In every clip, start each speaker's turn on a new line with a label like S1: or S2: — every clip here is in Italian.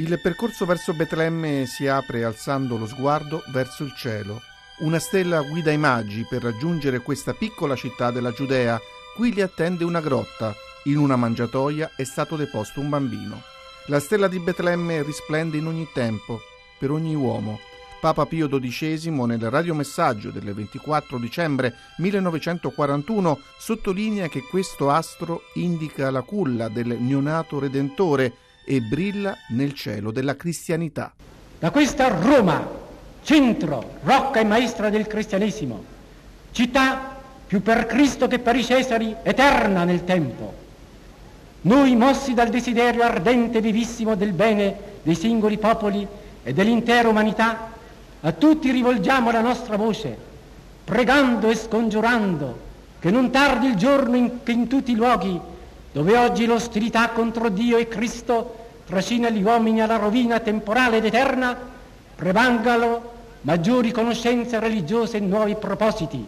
S1: Il percorso verso Betlemme si apre alzando lo sguardo verso il cielo. Una stella guida i magi per raggiungere questa piccola città della Giudea. Qui li attende una grotta. In una mangiatoia è stato deposto un bambino. La stella di Betlemme risplende in ogni tempo, per ogni uomo. Papa Pio XII nel radiomessaggio del 24 dicembre 1941 sottolinea che questo astro indica la culla del neonato redentore e brilla nel cielo della cristianità.
S2: Da questa Roma, centro, rocca e maestra del cristianesimo, città più per Cristo che per i Cesari, eterna nel tempo, noi mossi dal desiderio ardente e vivissimo del bene dei singoli popoli e dell'intera umanità, a tutti rivolgiamo la nostra voce, pregando e scongiurando che non tardi il giorno in che in tutti i luoghi dove oggi l'ostilità contro Dio e Cristo trascina gli uomini alla rovina temporale ed eterna, prevangano maggiori conoscenze religiose e nuovi propositi.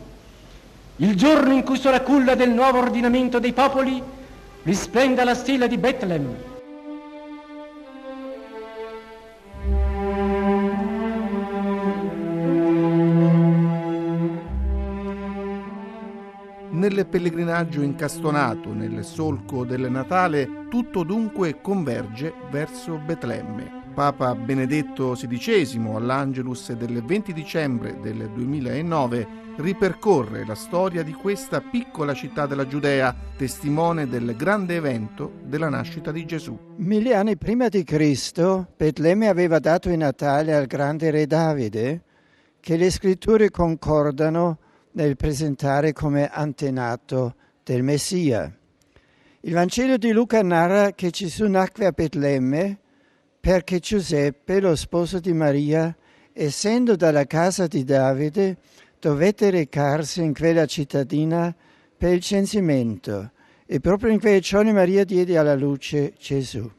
S2: Il giorno in cui sulla culla del nuovo ordinamento dei popoli risplenda la stella di Betlemme,
S1: Nel pellegrinaggio incastonato nel solco del Natale, tutto dunque converge verso Betlemme. Papa Benedetto XVI all'Angelus del 20 dicembre del 2009 ripercorre la storia di questa piccola città della Giudea, testimone del grande evento della nascita di Gesù.
S3: Mille anni prima di Cristo, Betlemme aveva dato in Natale al grande re Davide, che le scritture concordano nel presentare come antenato del Messia. Il Vangelo di Luca narra che Gesù nacque a Betlemme perché Giuseppe, lo sposo di Maria, essendo dalla casa di Davide, dovette recarsi in quella cittadina per il censimento e proprio in quei giorni Maria diede alla luce Gesù.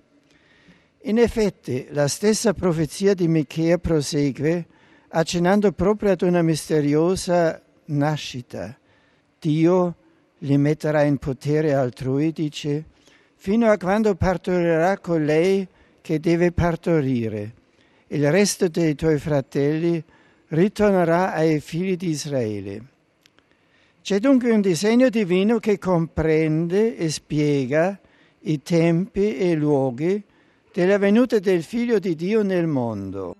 S3: In effetti, la stessa profezia di Michea prosegue accennando proprio ad una misteriosa nascita. Dio li metterà in potere altrui, dice, fino a quando partorirà colei che deve partorire. Il resto dei tuoi fratelli ritornerà ai figli di Israele. C'è dunque un disegno divino che comprende e spiega i tempi e i luoghi della venuta del Figlio di Dio nel mondo.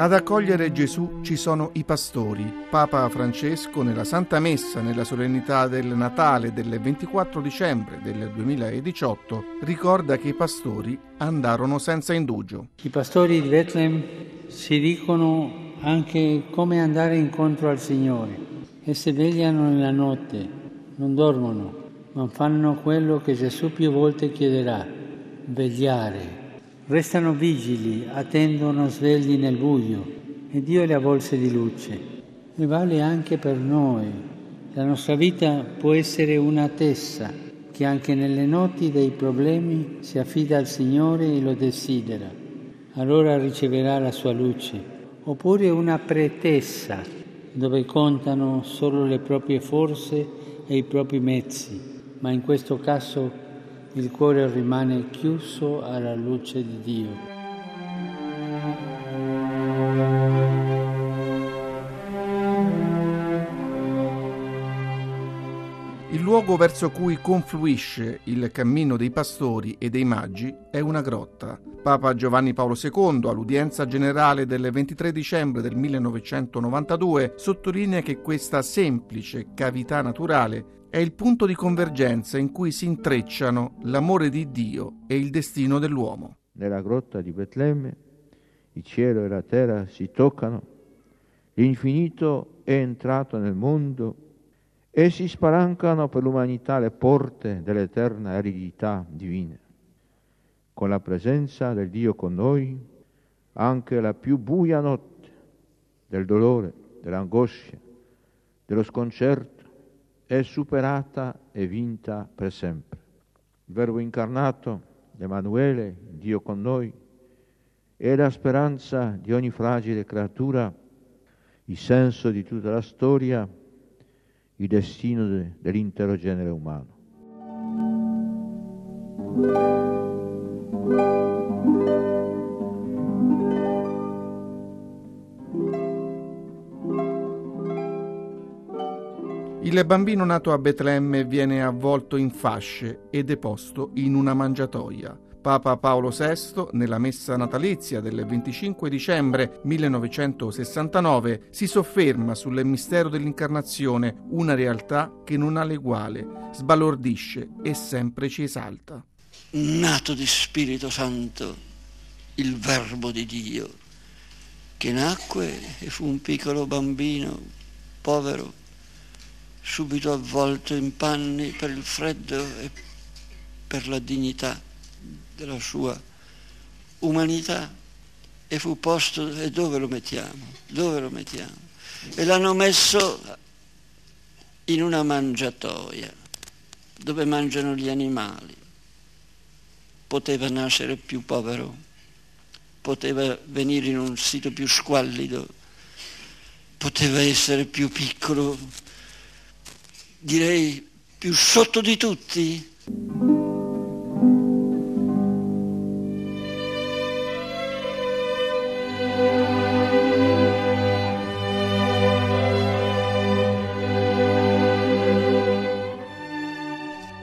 S1: Ad accogliere Gesù ci sono i pastori. Papa Francesco nella Santa Messa nella solennità del Natale del 24 dicembre del 2018 ricorda che i pastori andarono senza indugio.
S4: I pastori di Bethlehem si dicono anche come andare incontro al Signore e si vegliano nella notte, non dormono, ma fanno quello che Gesù più volte chiederà, vegliare Restano vigili, attendono svegli nel buio e Dio li avvolse di luce. E vale anche per noi. La nostra vita può essere una tessa che anche nelle notti dei problemi si affida al Signore e lo desidera. Allora riceverà la sua luce. Oppure una pretessa dove contano solo le proprie forze e i propri mezzi, ma in questo caso il cuore rimane chiuso alla luce di Dio.
S1: Il luogo verso cui confluisce il cammino dei pastori e dei maggi è una grotta. Papa Giovanni Paolo II, all'udienza generale del 23 dicembre del 1992, sottolinea che questa semplice cavità naturale è il punto di convergenza in cui si intrecciano l'amore di Dio e il destino dell'uomo.
S5: Nella grotta di Betlemme il cielo e la terra si toccano, l'infinito è entrato nel mondo e si spalancano per l'umanità le porte dell'eterna eredità divina. Con la presenza del Dio con noi, anche la più buia notte del dolore, dell'angoscia, dello sconcerto, è superata e vinta per sempre. Il Verbo incarnato, Emanuele, Dio con noi, è la speranza di ogni fragile creatura il senso di tutta la storia, il destino de, dell'intero genere umano.
S1: Il bambino nato a Betlemme viene avvolto in fasce e deposto in una mangiatoia. Papa Paolo VI, nella messa natalizia del 25 dicembre 1969, si sofferma sul mistero dell'incarnazione, una realtà che non ha l'eguale, sbalordisce e sempre ci esalta.
S6: Nato di Spirito Santo, il Verbo di Dio, che nacque e fu un piccolo bambino, povero, subito avvolto in panni per il freddo e per la dignità della sua umanità e fu posto e dove lo mettiamo? Dove lo mettiamo? E l'hanno messo in una mangiatoia dove mangiano gli animali. Poteva nascere più povero, poteva venire in un sito più squallido, poteva essere più piccolo, direi più sotto di tutti.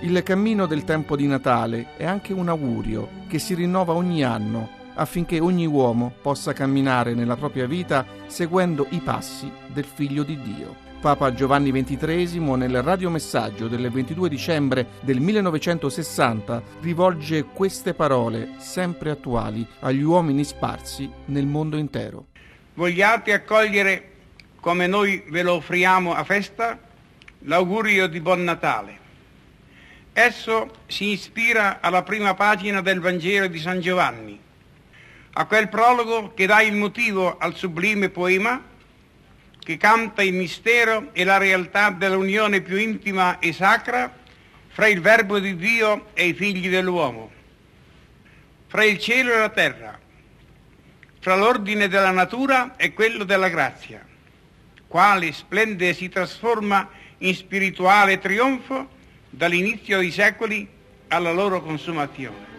S1: Il cammino del tempo di Natale è anche un augurio che si rinnova ogni anno affinché ogni uomo possa camminare nella propria vita seguendo i passi del Figlio di Dio. Papa Giovanni XXIII nel radiomessaggio del 22 dicembre del 1960 rivolge queste parole sempre attuali agli uomini sparsi nel mondo intero.
S7: Vogliate accogliere come noi ve lo offriamo a festa l'augurio di Buon Natale Esso si ispira alla prima pagina del Vangelo di San Giovanni, a quel prologo che dà il motivo al sublime poema che canta il mistero e la realtà dell'unione più intima e sacra fra il Verbo di Dio e i figli dell'uomo, fra il cielo e la terra, fra l'ordine della natura e quello della grazia, quale splende e si trasforma in spirituale trionfo dall'inizio dei secoli alla loro consumazione.